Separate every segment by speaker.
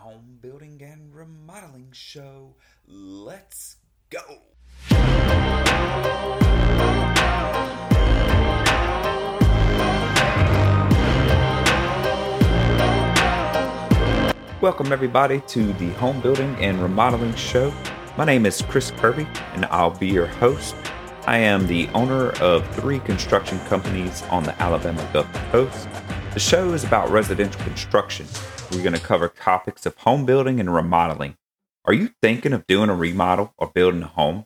Speaker 1: home building and remodeling show. Let's go. Welcome, everybody, to the home building and remodeling show. My name is Chris Kirby, and I'll be your host. I am the owner of three construction companies on the Alabama Gulf Coast. The show is about residential construction. We're going to cover topics of home building and remodeling. Are you thinking of doing a remodel or building a home?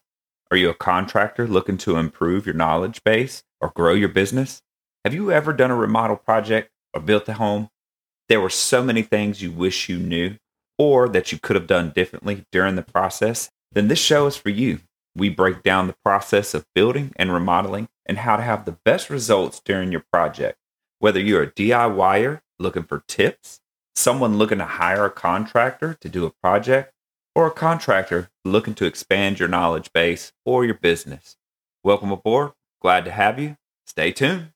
Speaker 1: Are you a contractor looking to improve your knowledge base or grow your business? Have you ever done a remodel project or built a home? There were so many things you wish you knew or that you could have done differently during the process. Then this show is for you. We break down the process of building and remodeling and how to have the best results during your project. Whether you're a DIYer looking for tips, someone looking to hire a contractor to do a project, or a contractor looking to expand your knowledge base or your business. Welcome aboard. Glad to have you. Stay tuned.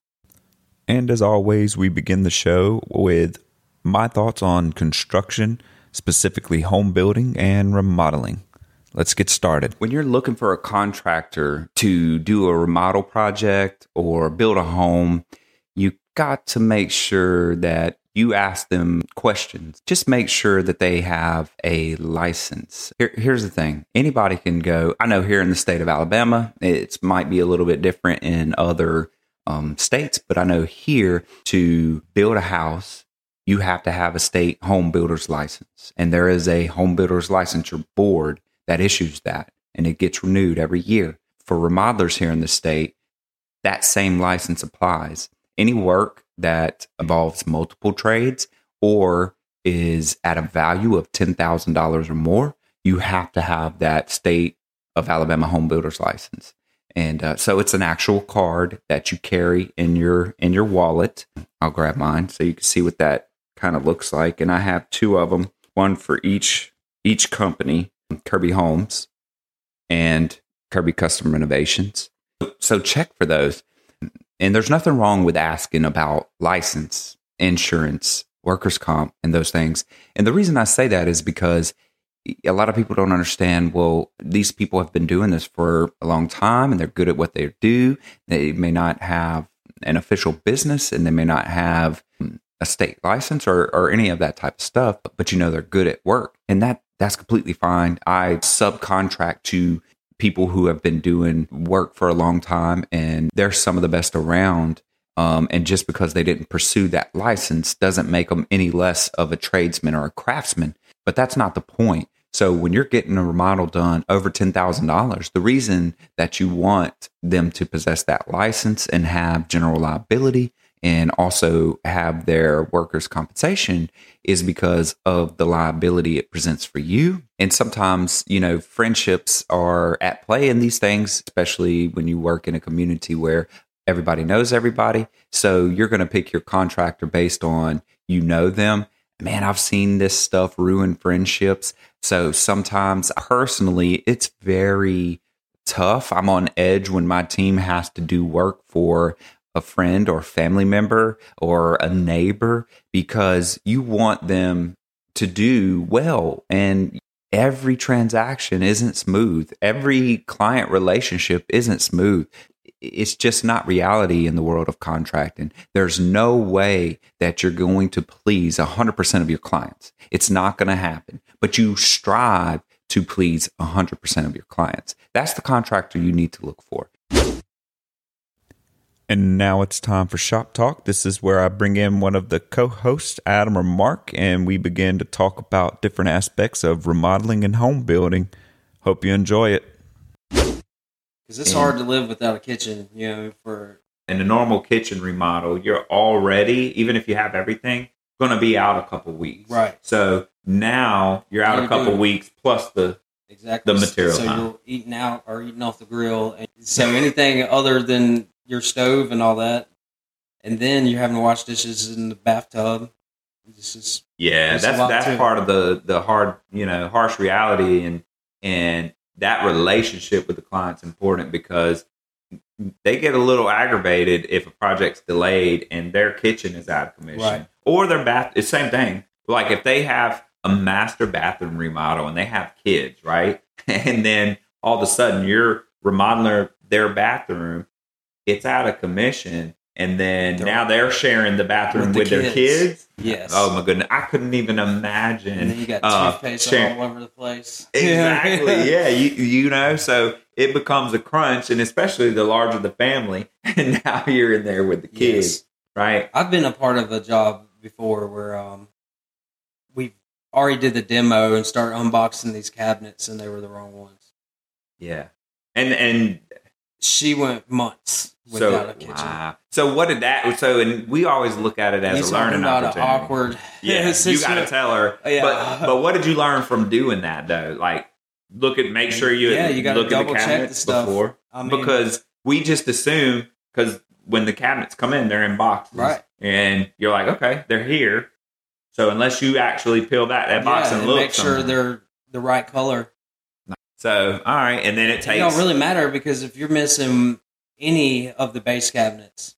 Speaker 1: And as always, we begin the show with my thoughts on construction, specifically home building and remodeling. Let's get started. When you're looking for a contractor to do a remodel project or build a home, you got to make sure that you ask them questions. Just make sure that they have a license. Here, here's the thing anybody can go. I know here in the state of Alabama, it might be a little bit different in other um, states, but I know here to build a house, you have to have a state home builder's license. And there is a home builder's licensure board that issues that, and it gets renewed every year. For remodelers here in the state, that same license applies. Any work that involves multiple trades or is at a value of $10,000 or more, you have to have that state of Alabama home builder's license. And uh, so it's an actual card that you carry in your in your wallet. I'll grab mine so you can see what that kind of looks like. And I have two of them, one for each each company, Kirby Homes and Kirby Custom Renovations. So check for those. And there's nothing wrong with asking about license, insurance, workers' comp, and those things. And the reason I say that is because a lot of people don't understand well, these people have been doing this for a long time and they're good at what they do. They may not have an official business and they may not have a state license or, or any of that type of stuff, but you know they're good at work. And that that's completely fine. I subcontract to people who have been doing work for a long time and they're some of the best around. Um, and just because they didn't pursue that license doesn't make them any less of a tradesman or a craftsman. But that's not the point. So when you're getting a remodel done over $10,000, the reason that you want them to possess that license and have general liability and also have their workers' compensation is because of the liability it presents for you. And sometimes, you know, friendships are at play in these things, especially when you work in a community where everybody knows everybody. So you're going to pick your contractor based on you know them. Man, I've seen this stuff ruin friendships. So sometimes personally, it's very tough. I'm on edge when my team has to do work for a friend or family member or a neighbor because you want them to do well. And every transaction isn't smooth, every client relationship isn't smooth. It's just not reality in the world of contracting. There's no way that you're going to please 100% of your clients. It's not going to happen, but you strive to please 100% of your clients. That's the contractor you need to look for. And now it's time for Shop Talk. This is where I bring in one of the co hosts, Adam or Mark, and we begin to talk about different aspects of remodeling and home building. Hope you enjoy it.
Speaker 2: Because it's and, hard to live without a kitchen, you know, for.
Speaker 1: In a normal kitchen remodel, you're already, even if you have everything, going to be out a couple weeks.
Speaker 2: Right.
Speaker 1: So now you're out you're a couple doing, weeks plus the
Speaker 2: exactly
Speaker 1: the material.
Speaker 2: So time. you're eating out or eating off the grill. And so anything other than your stove and all that, and then you're having to wash dishes in the bathtub. This is
Speaker 1: yeah, that's that's part of the the hard you know harsh reality and and that relationship with the client's important because they get a little aggravated if a project's delayed and their kitchen is out of commission right. or their bath. It's same thing. Like if they have a master bathroom remodel and they have kids, right? And then all of a sudden you're remodeling their bathroom, it's out of commission. And then
Speaker 2: They're-
Speaker 1: now they're sharing the bathroom with,
Speaker 2: With the
Speaker 1: their
Speaker 2: kids. Yes.
Speaker 1: Oh my goodness. I couldn't even imagine.
Speaker 2: and then you got
Speaker 1: uh,
Speaker 2: toothpaste
Speaker 1: sharing-
Speaker 2: all over the place.
Speaker 1: Exactly. yeah. You you know, so it becomes a crunch, and especially the larger the family, and now you're in there with the kids,
Speaker 2: Yes.
Speaker 1: right?
Speaker 2: I've been a part of a job before where um, we already did the demo and start unboxing these cabinets, and they were the wrong ones.
Speaker 1: Yeah. And and
Speaker 2: She went months
Speaker 1: so wow. So what did that? So and we always look at it as
Speaker 2: He's
Speaker 1: a learning
Speaker 2: about an
Speaker 1: opportunity.
Speaker 2: awkward.
Speaker 1: Yeah, you got to tell her.
Speaker 2: Yeah.
Speaker 1: But but what did you learn from doing that though? Like look at make sure you
Speaker 2: Yeah, you
Speaker 1: at the
Speaker 2: double check the
Speaker 1: cabinets
Speaker 2: stuff.
Speaker 1: before
Speaker 2: I mean,
Speaker 1: because we just assume because when the cabinets come in, they're in boxes,
Speaker 2: Right.
Speaker 1: And you're like, okay, they're here. So unless you actually peel that that box
Speaker 2: yeah,
Speaker 1: and
Speaker 2: and
Speaker 1: look,
Speaker 2: make sure they're the right color.
Speaker 1: So all right, and then it
Speaker 2: It
Speaker 1: takes
Speaker 2: don't really matter because if you're missing any of the base cabinets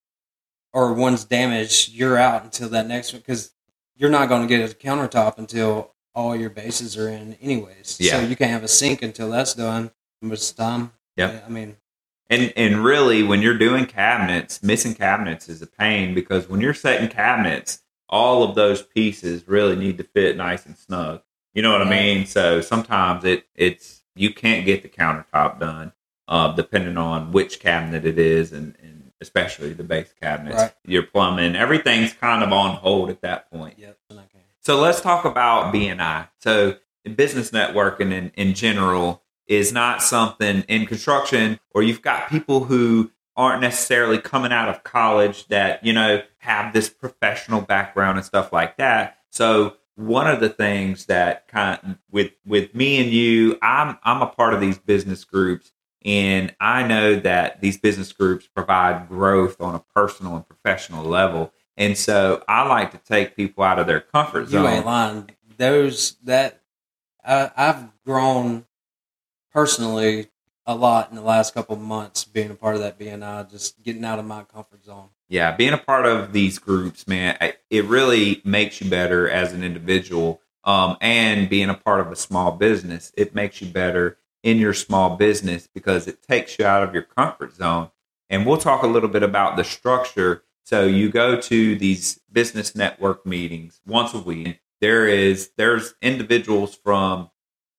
Speaker 2: or one's damaged, you're out until that next one because you're not going to get a countertop until all your bases are in, anyways.
Speaker 1: Yeah.
Speaker 2: So you can't have a sink until that's done. Of time.
Speaker 1: Yep.
Speaker 2: I mean,
Speaker 1: And and really, when you're doing cabinets, missing cabinets is a pain because when you're setting cabinets, all of those pieces really need to fit nice and snug. You know what I mean? So sometimes it it's you can't get the countertop done, uh, depending on which cabinet it is, and, and especially the base cabinets.
Speaker 2: Right.
Speaker 1: Your plumbing, everything's kind of on hold at that point.
Speaker 2: yep. can.
Speaker 1: So let's talk about BNI. So business networking in, in general is not something in construction or you've got people who aren't necessarily coming out of college that, you know, have this professional background and stuff like that. So one of the things that kind of with with me and you, I'm I'm a part of these business groups and I know that these business groups provide growth on a personal and professional level. And so I like to take people out of their comfort zone.
Speaker 2: You ain't lying. Those that I, I've grown personally a lot in the last couple of months being a part of that BNI, just getting out of my comfort zone.
Speaker 1: Yeah, being a part of these groups, man, it really makes you better as an individual. Um, and being a part of a small business, it makes you better in your small business because it takes you out of your comfort zone. And we'll talk a little bit about the structure. So you go to these business network meetings once a week. There is there's individuals from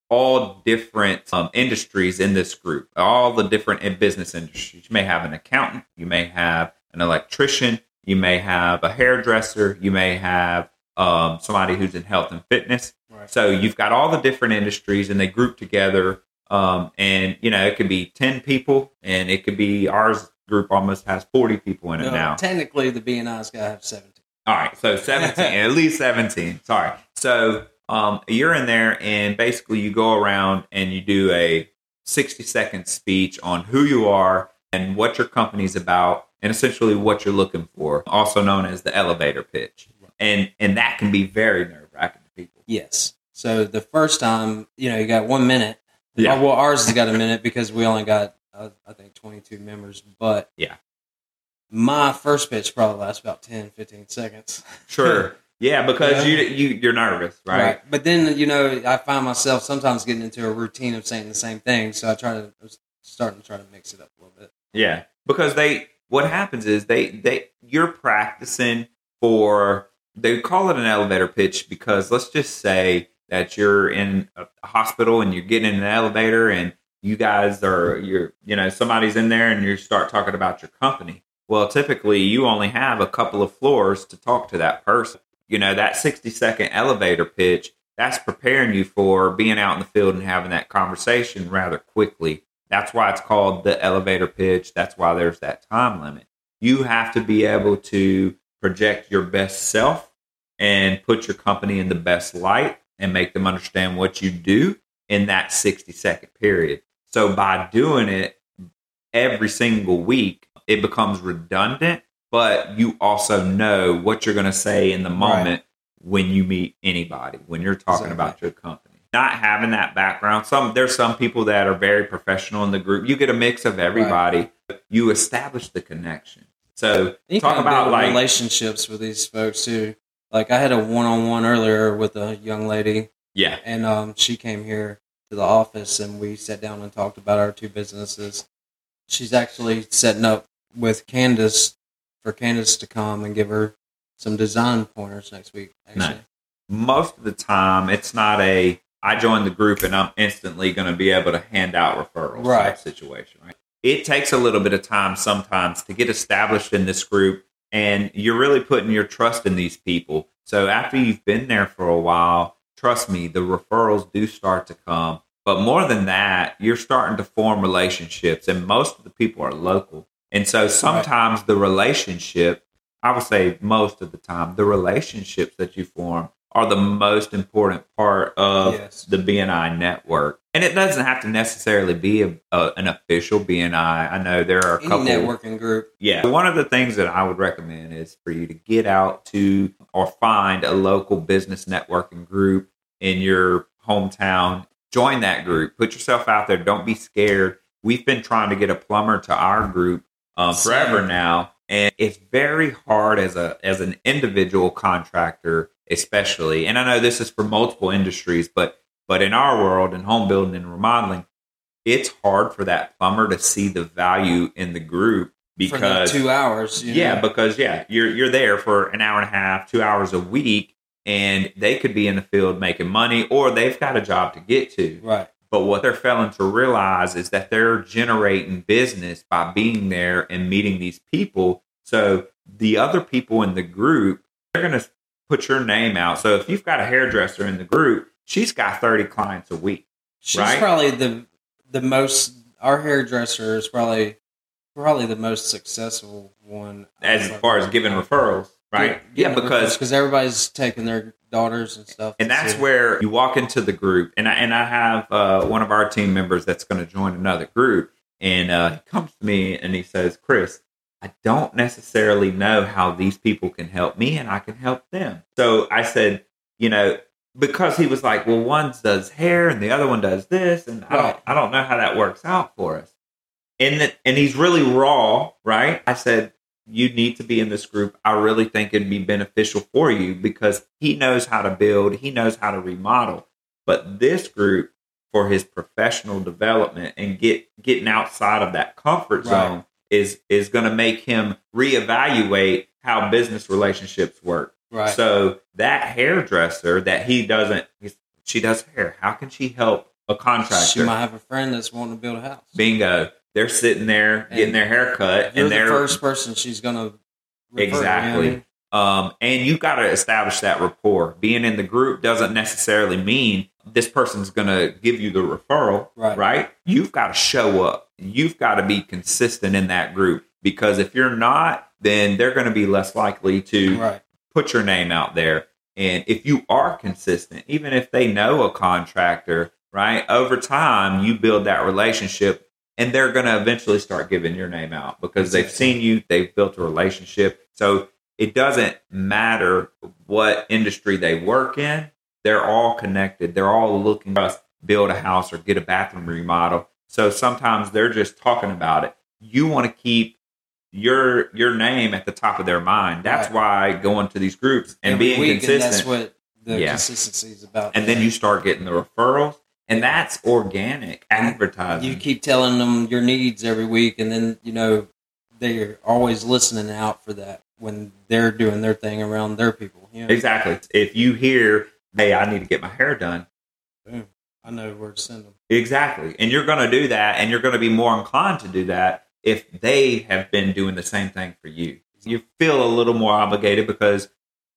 Speaker 1: all different um, industries in this group, all the different business industries. You may have an accountant, you may have an electrician, you may have a hairdresser, you may have um, somebody who's in health and fitness.
Speaker 2: Right.
Speaker 1: So you've got all the different industries, and they group together. Um, and you know, it could be ten people, and it could be ours group almost has forty people in it
Speaker 2: No,
Speaker 1: now.
Speaker 2: technically, the BNI's got to have 17.
Speaker 1: All right, so 17, at least 17. Sorry. So um, you're in there, and basically you go around and you do a 60 second speech on who you are and what your company's about, and essentially what you're looking for, also known as the elevator pitch. And and that can be very nerve wracking to people.
Speaker 2: Yes. So the first time, you know, you got one minute.
Speaker 1: Yeah.
Speaker 2: Uh, well, ours has got a minute because we only got, uh, I think, 22 members. But
Speaker 1: Yeah.
Speaker 2: my first pitch probably lasts about 10, 15 seconds.
Speaker 1: Sure. Yeah, because
Speaker 2: Yeah.
Speaker 1: you you you're nervous, right?
Speaker 2: But then, you know, I find myself sometimes getting into a routine of saying the same thing. So I try to, I'm starting to try to mix it up a little bit.
Speaker 1: Yeah, because they what happens is they they you're practicing for they call it an elevator pitch because let's just say that you're in a hospital and you're getting in an elevator and you guys are you're you know somebody's in there and you start talking about your company. Well, typically you only have a couple of floors to talk to that person. You know, that 60 second elevator pitch, that's preparing you for being out in the field and having that conversation rather quickly. That's why it's called the elevator pitch. That's why there's that time limit. You have to be able to project your best self and put your company in the best light and make them understand what you do in that 60 second period. So by doing it every single week, it becomes redundant, but you also know what you're going to say in the moment when you meet anybody, when you're talking
Speaker 2: Exactly.
Speaker 1: about your company. Not having that background, some there's some people that are very professional in the group. You get a mix of everybody. You establish the connection. So
Speaker 2: You
Speaker 1: talk about like
Speaker 2: relationships with these folks too. Like I had a one-on-one earlier with a young lady
Speaker 1: Yeah.
Speaker 2: and um, she came here to the office and we sat down and talked about our two businesses. She's actually setting up with Candace for Candace to come and give her some design pointers next week. Actually,
Speaker 1: Nice. Most of the time, it's not a I join the group and I'm instantly going to be able to hand out referrals
Speaker 2: Right.
Speaker 1: situation. Right. It takes a little bit of time sometimes to get established in this group, and you're really putting your trust in these people. So after you've been there for a while, trust me, the referrals do start to come. But more than that, you're starting to form relationships, and most of the people are local. And so sometimes the relationship, I would say most of the time, the relationships that you form are the most important part of
Speaker 2: Yes.
Speaker 1: the BNI network. And it doesn't have to necessarily be a, a, an official BNI. I know there are a
Speaker 2: any
Speaker 1: couple
Speaker 2: networking group.
Speaker 1: yeah. One of the things that I would recommend is for you to get out to or find a local business networking group in your hometown. Join that group. Put yourself out there. Don't be scared. We've been trying to get a plumber to our group um, forever now, and it's very hard as a as an individual contractor, especially. And I know this is for multiple industries, but but in our world, in home building and remodeling, it's hard for that plumber to see the value in the group
Speaker 2: for
Speaker 1: because
Speaker 2: two hours.
Speaker 1: yeah,
Speaker 2: know?
Speaker 1: because yeah, you're you're there for an hour and a half, two hours a week, and they could be in the field making money, or they've got a job to get to.
Speaker 2: right.
Speaker 1: But what they're failing to realize is that they're generating business by being there and meeting these people. So the other people in the group, they're going to put your name out. So if you've got a hairdresser in the group, she's got 30 clients a week.
Speaker 2: She's
Speaker 1: Right?
Speaker 2: probably the the most. Our hairdresser is probably probably the most successful one
Speaker 1: As far as giving referrals, right? Yeah, because
Speaker 2: because everybody's taking their daughters and stuff,
Speaker 1: and that's
Speaker 2: see-
Speaker 1: where you walk into the group and I, and I have uh, one of our team members that's going to join another group and uh, he comes to me and he says chris i don't necessarily know how these people can help me and i can help them so i said you know because he was like well one does hair and the other one does this and I, don't, I don't know how that works out for us and that, and he's really raw right i said you need to be in this group. I really think it'd be beneficial for you because he knows how to build, he knows how to remodel. But this group for his professional development and get getting outside of that comfort
Speaker 2: Right.
Speaker 1: Is is going to make him reevaluate how business relationships work.
Speaker 2: right.
Speaker 1: So that hairdresser that he doesn't she does hair. How can she help a contractor?
Speaker 2: she might have a friend that's wanting to build a house.
Speaker 1: Bingo. They're sitting there getting their hair cut and
Speaker 2: the
Speaker 1: they're
Speaker 2: first person she's gonna
Speaker 1: Exactly.
Speaker 2: you know?
Speaker 1: Um, and you got to establish that rapport. Being in the group doesn't necessarily mean this person's going to give you the referral,
Speaker 2: Right.
Speaker 1: Right? You've got to show up. You've got to be consistent in that group because if you're not, then they're going to be less likely to
Speaker 2: Right.
Speaker 1: put your name out there. And if you are consistent, even if they know a contractor, right, over time, you build that relationship and they're going to eventually start giving your name out because they've seen you, they've built a relationship. So it doesn't matter what industry they work in, they're all connected. They're all looking to us build a house or get a bathroom remodel. So sometimes they're just talking about it. You want to keep your your name at the top of their mind. That's why going to these groups and
Speaker 2: Every
Speaker 1: being consistent
Speaker 2: And that's what the
Speaker 1: Yeah.
Speaker 2: consistency is about.
Speaker 1: and then you start getting the referrals and that's organic advertising.
Speaker 2: you keep telling them your needs every week, and then you know they're always listening out for that when they're doing their thing around their people. You know?
Speaker 1: exactly. If you hear, "Hey, I need to get my hair done."
Speaker 2: Boom. I know where to send them.
Speaker 1: Exactly. And you're going to do that and you're going to be more inclined to do that if they have been doing the same thing for you. You feel a little more obligated because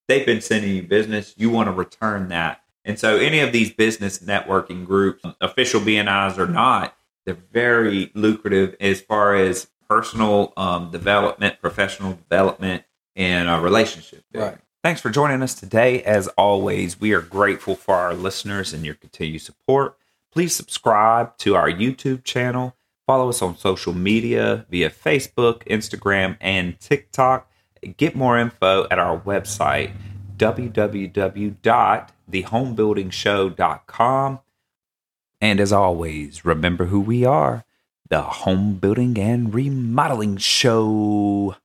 Speaker 1: they've been sending you business. You want to return that. And so any of these business networking groups, official BNIs or not, they're very lucrative as far as personal um, development, professional development, and uh, relationship.
Speaker 2: Right.
Speaker 1: Thanks for joining us today. As always, we are grateful for our listeners and your continued support. Please subscribe to our YouTube channel. Follow us on social media via Facebook, Instagram, and TikTok. Get more info at our website, www.thehomebuildingshow.com. And as always, remember who we are the Home Building and Remodeling Show.